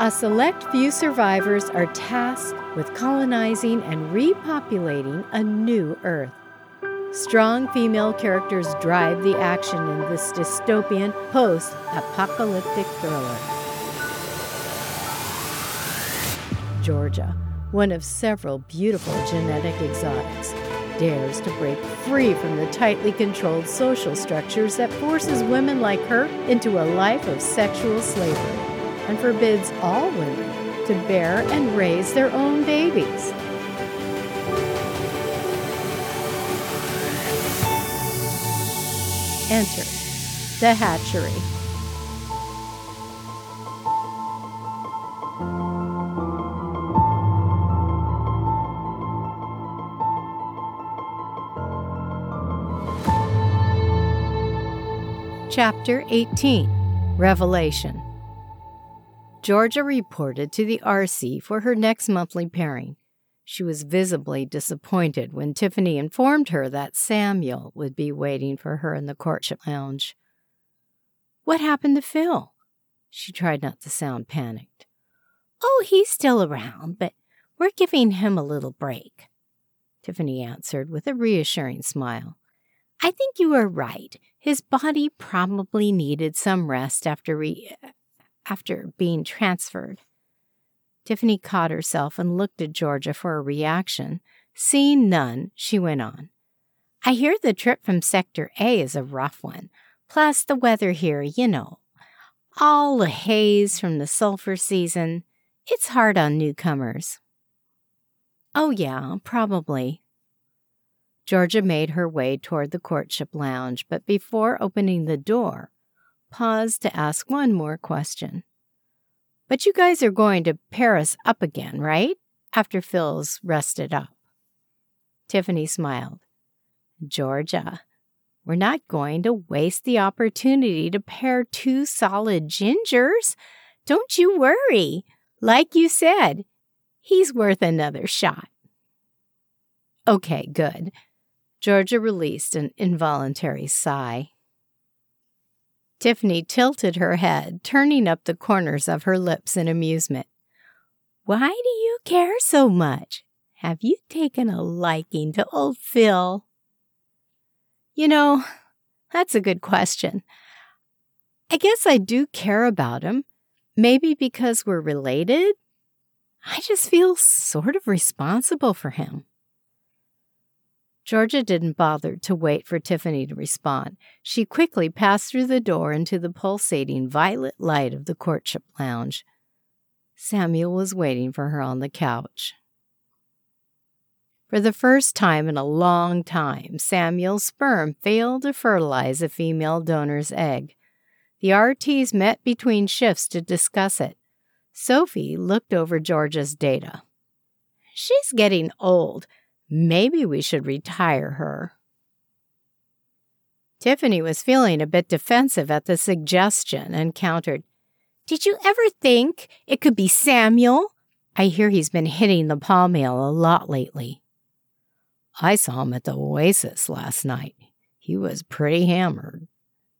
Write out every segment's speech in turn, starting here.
A select few survivors are tasked with colonizing and repopulating a new Earth. Strong female characters drive the action in this dystopian post apocalyptic thriller. Georgia, one of several beautiful genetic exotics, dares to break free from the tightly controlled social structures that forces women like her into a life of sexual slavery and forbids all women to bear and raise their own babies. Enter the hatchery. Chapter 18 Revelation Georgia reported to the RC for her next monthly pairing. She was visibly disappointed when Tiffany informed her that Samuel would be waiting for her in the courtship lounge. What happened to Phil? She tried not to sound panicked. Oh, he's still around, but we're giving him a little break, Tiffany answered with a reassuring smile. I think you are right. His body probably needed some rest after re- after being transferred. Tiffany caught herself and looked at Georgia for a reaction. Seeing none, she went on. I hear the trip from Sector A is a rough one. Plus, the weather here, you know. All the haze from the sulfur season. It's hard on newcomers. Oh, yeah, probably. Georgia made her way toward the courtship lounge, but before opening the door, paused to ask one more question. But you guys are going to pair us up again, right? After Phil's rested up. Tiffany smiled. Georgia, we're not going to waste the opportunity to pair two solid gingers. Don't you worry. Like you said, he's worth another shot. Okay, good. Georgia released an involuntary sigh. Tiffany tilted her head, turning up the corners of her lips in amusement. Why do you care so much? Have you taken a liking to old Phil? You know, that's a good question. I guess I do care about him. Maybe because we're related. I just feel sort of responsible for him. Georgia didn't bother to wait for Tiffany to respond. She quickly passed through the door into the pulsating violet light of the courtship lounge. Samuel was waiting for her on the couch. For the first time in a long time, Samuel's sperm failed to fertilize a female donor's egg. The RTs met between shifts to discuss it. Sophie looked over Georgia's data. She's getting old. Maybe we should retire her. Tiffany was feeling a bit defensive at the suggestion and countered, Did you ever think it could be Samuel? I hear he's been hitting the palm ale a lot lately. I saw him at the Oasis last night. He was pretty hammered,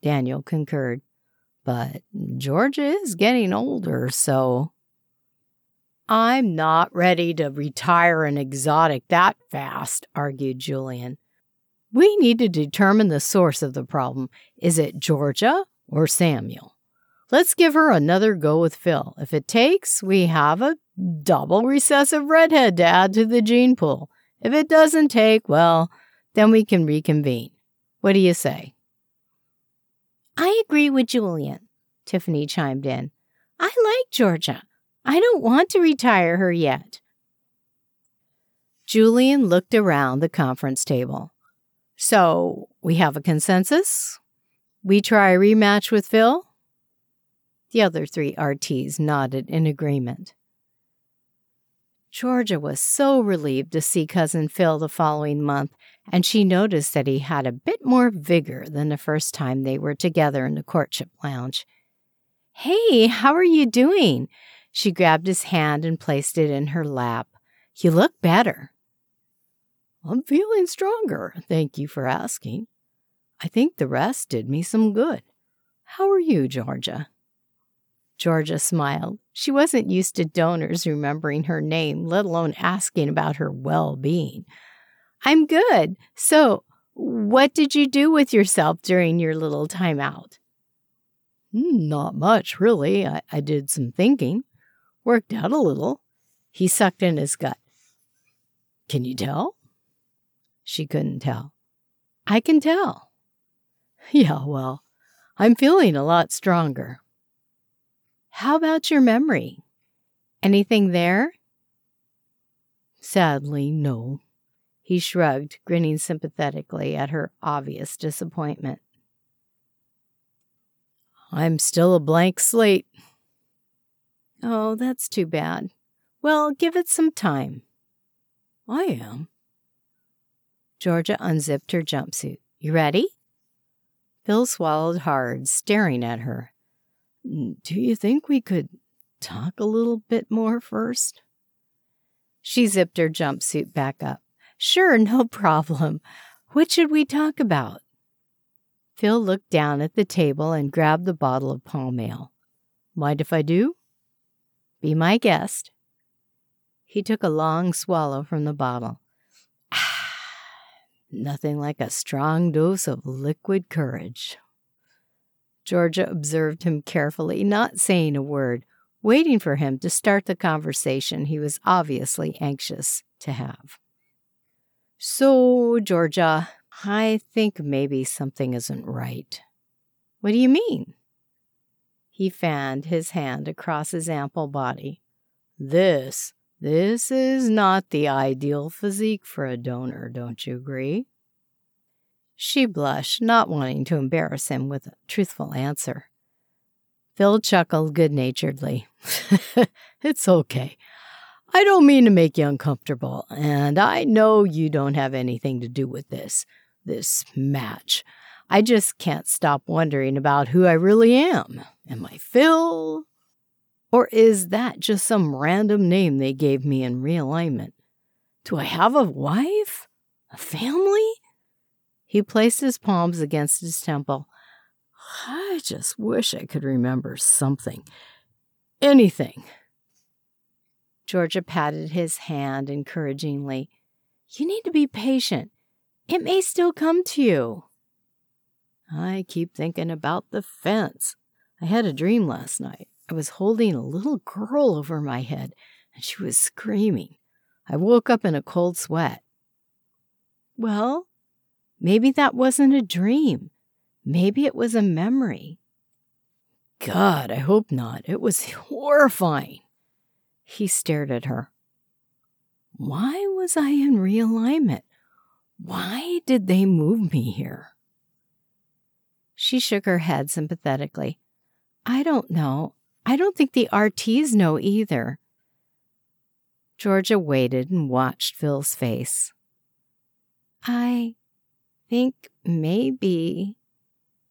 Daniel concurred. But Georgia is getting older, so I'm not ready to retire an exotic that fast, argued Julian. We need to determine the source of the problem. Is it Georgia or Samuel? Let's give her another go with Phil. If it takes, we have a double recessive redhead to add to the gene pool. If it doesn't take, well, then we can reconvene. What do you say? I agree with Julian, Tiffany chimed in. I like Georgia. I don't want to retire her yet. Julian looked around the conference table. So, we have a consensus? We try a rematch with Phil? The other three RTs nodded in agreement. Georgia was so relieved to see Cousin Phil the following month, and she noticed that he had a bit more vigor than the first time they were together in the courtship lounge. Hey, how are you doing? She grabbed his hand and placed it in her lap. You look better. I'm feeling stronger. Thank you for asking. I think the rest did me some good. How are you, Georgia? Georgia smiled. She wasn't used to donors remembering her name, let alone asking about her well being. I'm good. So, what did you do with yourself during your little time out? Hmm, not much, really. I, I did some thinking, worked out a little. He sucked in his gut. Can you tell? She couldn't tell. I can tell. Yeah, well, I'm feeling a lot stronger. How about your memory? Anything there? Sadly, no. He shrugged, grinning sympathetically at her obvious disappointment. I'm still a blank slate. Oh, that's too bad. Well, give it some time. I am. Georgia unzipped her jumpsuit. You ready? Phil swallowed hard, staring at her. Mm, do you think we could talk a little bit more first? She zipped her jumpsuit back up. Sure, no problem. What should we talk about? Phil looked down at the table and grabbed the bottle of palm ale. Mind if I do? Be my guest. He took a long swallow from the bottle. Nothing like a strong dose of liquid courage. Georgia observed him carefully, not saying a word, waiting for him to start the conversation he was obviously anxious to have. So, Georgia, I think maybe something isn't right. What do you mean? He fanned his hand across his ample body. This, this is not the ideal physique for a donor, don't you agree? She blushed, not wanting to embarrass him with a truthful answer. Phil chuckled good naturedly. it's okay. I don't mean to make you uncomfortable, and I know you don't have anything to do with this, this match. I just can't stop wondering about who I really am. Am I Phil? Or is that just some random name they gave me in realignment? Do I have a wife? A family? He placed his palms against his temple. I just wish I could remember something. Anything. Georgia patted his hand encouragingly. You need to be patient. It may still come to you. I keep thinking about the fence. I had a dream last night. I was holding a little girl over my head, and she was screaming. I woke up in a cold sweat. Well, Maybe that wasn't a dream. Maybe it was a memory. God, I hope not. It was horrifying. He stared at her. Why was I in realignment? Why did they move me here? She shook her head sympathetically. I don't know. I don't think the RTs know either. Georgia waited and watched Phil's face. I think maybe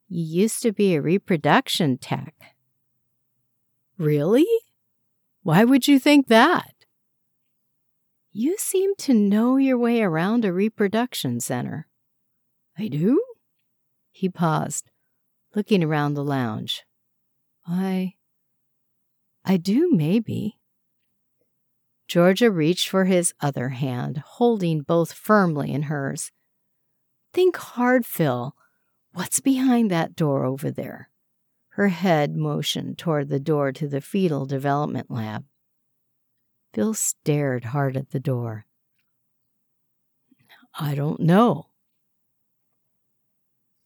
you used to be a reproduction tech. Really? Why would you think that? You seem to know your way around a reproduction center. I do? He paused, looking around the lounge. I. I do, maybe. Georgia reached for his other hand, holding both firmly in hers. Think hard, Phil. What's behind that door over there? Her head motioned toward the door to the fetal development lab. Phil stared hard at the door. I don't know.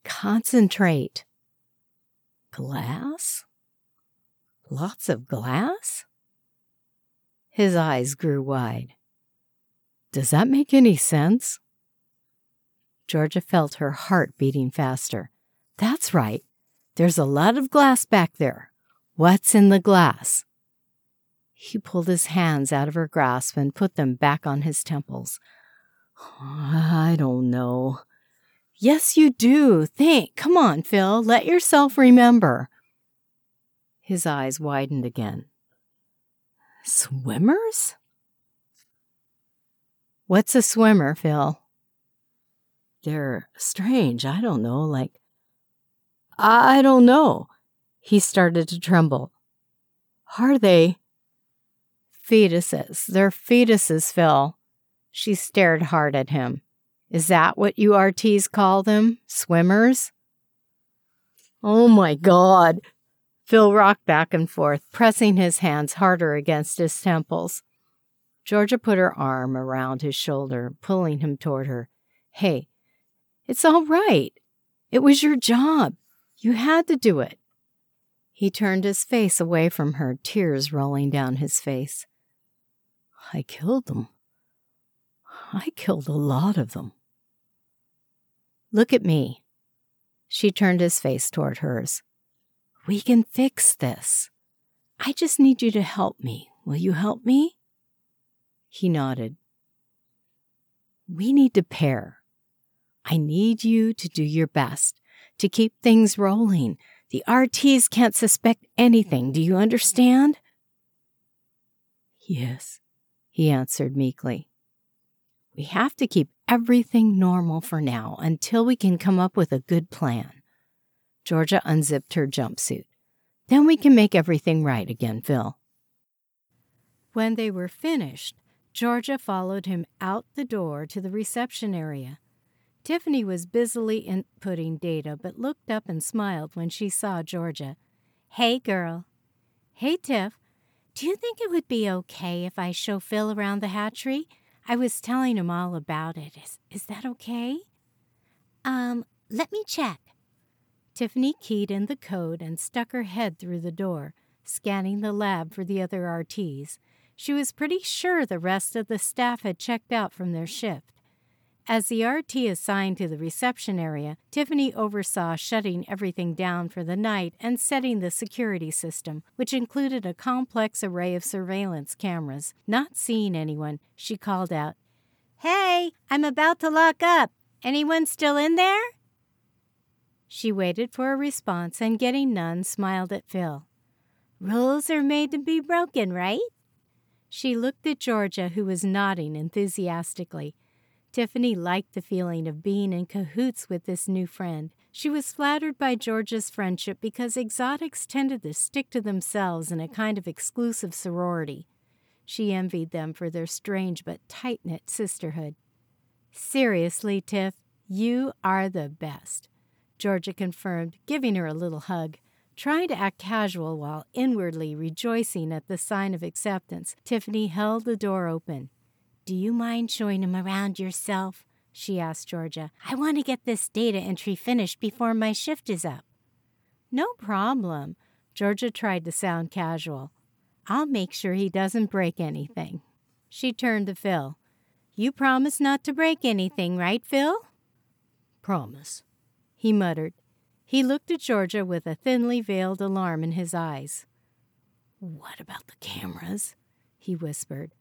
Concentrate. Glass? Lots of glass? His eyes grew wide. Does that make any sense? Georgia felt her heart beating faster. That's right. There's a lot of glass back there. What's in the glass? He pulled his hands out of her grasp and put them back on his temples. I don't know. Yes, you do. Think. Come on, Phil. Let yourself remember. His eyes widened again. Swimmers? What's a swimmer, Phil? they're strange. I don't know. Like, I don't know. He started to tremble. Are they? Fetuses. They're fetuses, Phil. She stared hard at him. Is that what you RTs call them? Swimmers? Oh my God. Phil rocked back and forth, pressing his hands harder against his temples. Georgia put her arm around his shoulder, pulling him toward her. Hey, it's all right. It was your job. You had to do it. He turned his face away from her, tears rolling down his face. I killed them. I killed a lot of them. Look at me. She turned his face toward hers. We can fix this. I just need you to help me. Will you help me? He nodded. We need to pair. I need you to do your best to keep things rolling. The RTs can't suspect anything. Do you understand? Yes, he answered meekly. We have to keep everything normal for now until we can come up with a good plan. Georgia unzipped her jumpsuit. Then we can make everything right again, Phil. When they were finished, Georgia followed him out the door to the reception area. Tiffany was busily inputting data, but looked up and smiled when she saw Georgia. Hey, girl. Hey, Tiff. Do you think it would be okay if I show Phil around the hatchery? I was telling him all about it. Is, is that okay? Um, let me check. Tiffany keyed in the code and stuck her head through the door, scanning the lab for the other RTs. She was pretty sure the rest of the staff had checked out from their shift. As the RT assigned to the reception area, Tiffany oversaw shutting everything down for the night and setting the security system, which included a complex array of surveillance cameras. Not seeing anyone, she called out, Hey, I'm about to lock up. Anyone still in there? She waited for a response and, getting none, smiled at Phil. Rules are made to be broken, right? She looked at Georgia, who was nodding enthusiastically. Tiffany liked the feeling of being in cahoots with this new friend. She was flattered by Georgia's friendship because exotics tended to stick to themselves in a kind of exclusive sorority. She envied them for their strange but tight knit sisterhood. Seriously, Tiff, you are the best, Georgia confirmed, giving her a little hug. Trying to act casual while inwardly rejoicing at the sign of acceptance, Tiffany held the door open. Do you mind showing him around yourself? she asked Georgia. I want to get this data entry finished before my shift is up. No problem. Georgia tried to sound casual. I'll make sure he doesn't break anything. She turned to Phil. You promise not to break anything, right, Phil? Promise, he muttered. He looked at Georgia with a thinly veiled alarm in his eyes. What about the cameras? he whispered.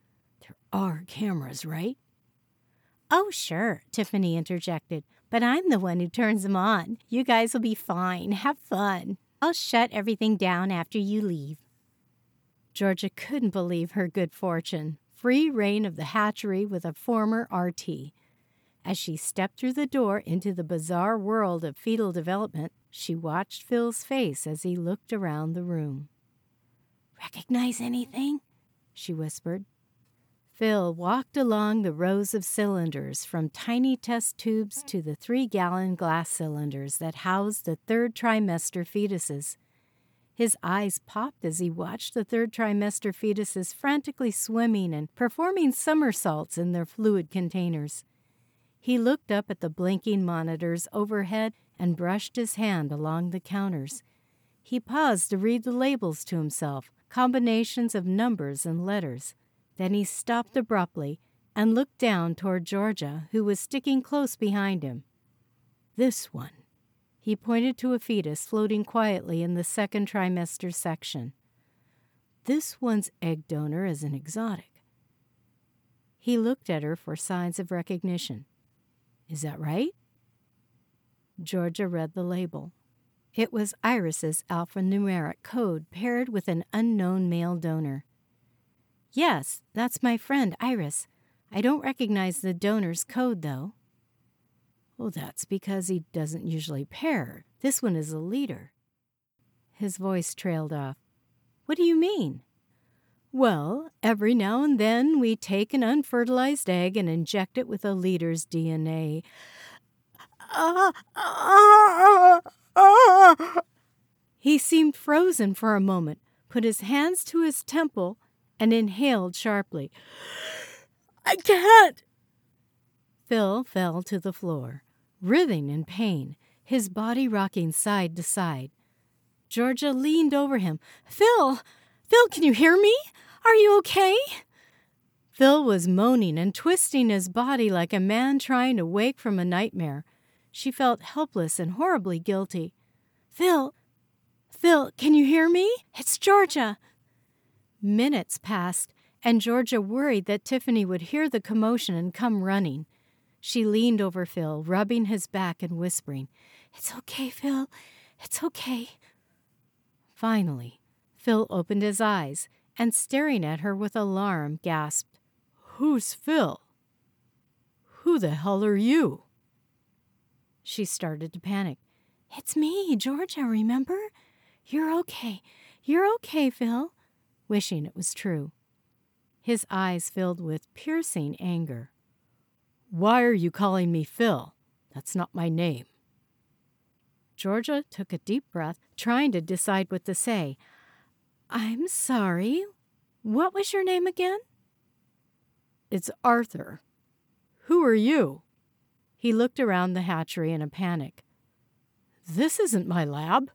Are cameras, right? Oh, sure, Tiffany interjected. But I'm the one who turns them on. You guys will be fine. Have fun. I'll shut everything down after you leave. Georgia couldn't believe her good fortune. Free rein of the hatchery with a former RT. As she stepped through the door into the bizarre world of fetal development, she watched Phil's face as he looked around the room. Recognize anything? she whispered. Phil walked along the rows of cylinders, from tiny test tubes to the three gallon glass cylinders that housed the third trimester fetuses. His eyes popped as he watched the third trimester fetuses frantically swimming and performing somersaults in their fluid containers. He looked up at the blinking monitors overhead and brushed his hand along the counters. He paused to read the labels to himself, combinations of numbers and letters. Then he stopped abruptly and looked down toward Georgia, who was sticking close behind him. This one. He pointed to a fetus floating quietly in the second trimester section. This one's egg donor is an exotic. He looked at her for signs of recognition. Is that right? Georgia read the label. It was Iris's alphanumeric code paired with an unknown male donor. Yes, that's my friend, Iris. I don't recognize the donor's code, though. Well, that's because he doesn't usually pair. This one is a leader. His voice trailed off. What do you mean? Well, every now and then we take an unfertilized egg and inject it with a leader's DNA. He seemed frozen for a moment, put his hands to his temple, and inhaled sharply. I can't! Phil fell to the floor, writhing in pain, his body rocking side to side. Georgia leaned over him. Phil! Phil, can you hear me? Are you okay? Phil was moaning and twisting his body like a man trying to wake from a nightmare. She felt helpless and horribly guilty. Phil, Phil, can you hear me? It's Georgia. Minutes passed, and Georgia worried that Tiffany would hear the commotion and come running. She leaned over Phil, rubbing his back and whispering, It's okay, Phil. It's okay. Finally, Phil opened his eyes and, staring at her with alarm, gasped, Who's Phil? Who the hell are you? She started to panic. It's me, Georgia, remember? You're okay. You're okay, Phil. Wishing it was true. His eyes filled with piercing anger. Why are you calling me Phil? That's not my name. Georgia took a deep breath, trying to decide what to say. I'm sorry. What was your name again? It's Arthur. Who are you? He looked around the hatchery in a panic. This isn't my lab.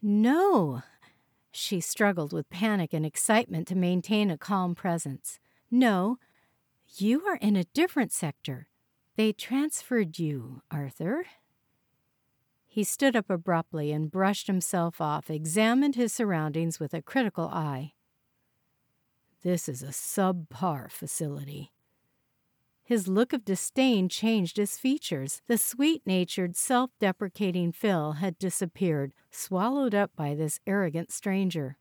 No. She struggled with panic and excitement to maintain a calm presence. No, you are in a different sector. They transferred you, Arthur. He stood up abruptly and brushed himself off, examined his surroundings with a critical eye. This is a subpar facility. His look of disdain changed his features. The sweet natured, self deprecating Phil had disappeared, swallowed up by this arrogant stranger.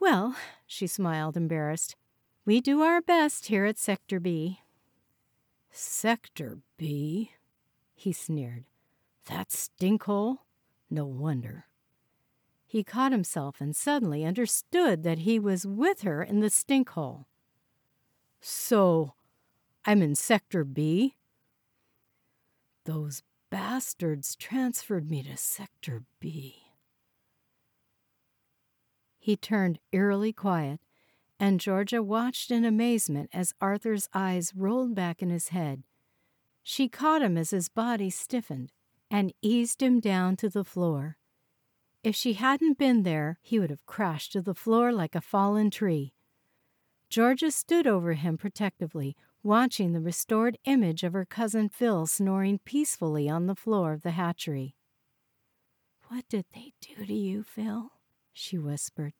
Well, she smiled, embarrassed, we do our best here at Sector B. Sector B? He sneered. That stinkhole? No wonder. He caught himself and suddenly understood that he was with her in the stinkhole. So, I'm in Sector B? Those bastards transferred me to Sector B. He turned eerily quiet, and Georgia watched in amazement as Arthur's eyes rolled back in his head. She caught him as his body stiffened and eased him down to the floor. If she hadn't been there, he would have crashed to the floor like a fallen tree. Georgia stood over him protectively, watching the restored image of her cousin Phil snoring peacefully on the floor of the hatchery. What did they do to you, Phil? she whispered.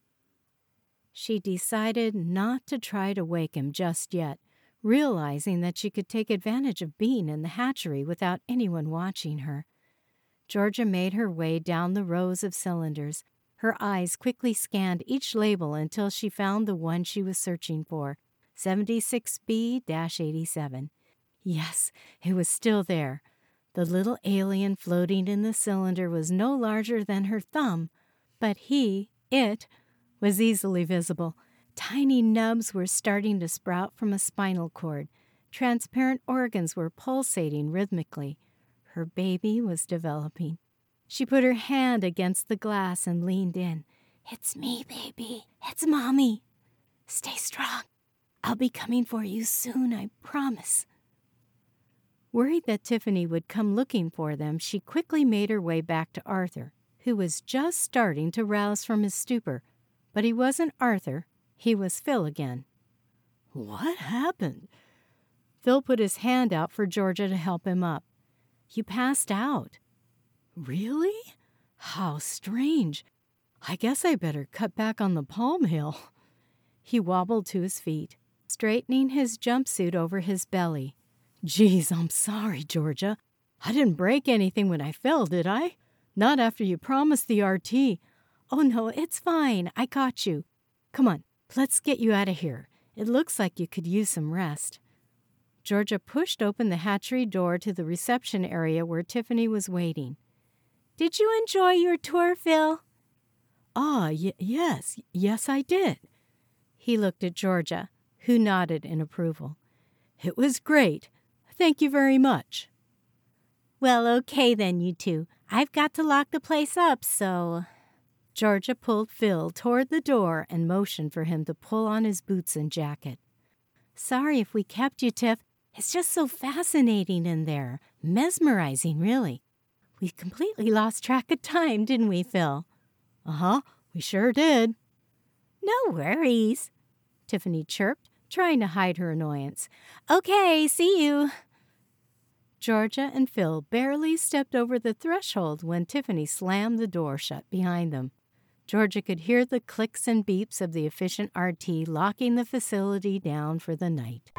She decided not to try to wake him just yet, realizing that she could take advantage of being in the hatchery without anyone watching her. Georgia made her way down the rows of cylinders. Her eyes quickly scanned each label until she found the one she was searching for 76B 87. Yes, it was still there. The little alien floating in the cylinder was no larger than her thumb, but he, it, was easily visible. Tiny nubs were starting to sprout from a spinal cord. Transparent organs were pulsating rhythmically. Her baby was developing. She put her hand against the glass and leaned in. It's me, baby. It's Mommy. Stay strong. I'll be coming for you soon, I promise. Worried that Tiffany would come looking for them, she quickly made her way back to Arthur, who was just starting to rouse from his stupor. But he wasn't Arthur, he was Phil again. What happened? Phil put his hand out for Georgia to help him up. You passed out. Really? How strange. I guess I better cut back on the palm ale. He wobbled to his feet, straightening his jumpsuit over his belly. Geez, I'm sorry, Georgia. I didn't break anything when I fell, did I? Not after you promised the RT. Oh, no, it's fine. I got you. Come on, let's get you out of here. It looks like you could use some rest. Georgia pushed open the hatchery door to the reception area where Tiffany was waiting. Did you enjoy your tour, Phil? Ah, y- yes, yes, I did. He looked at Georgia, who nodded in approval. It was great. Thank you very much. Well, okay then, you two. I've got to lock the place up, so. Georgia pulled Phil toward the door and motioned for him to pull on his boots and jacket. Sorry if we kept you, Tiff. It's just so fascinating in there. Mesmerizing, really. We completely lost track of time, didn't we, Phil? Uh huh, we sure did. No worries, Tiffany chirped, trying to hide her annoyance. Okay, see you. Georgia and Phil barely stepped over the threshold when Tiffany slammed the door shut behind them. Georgia could hear the clicks and beeps of the efficient RT locking the facility down for the night.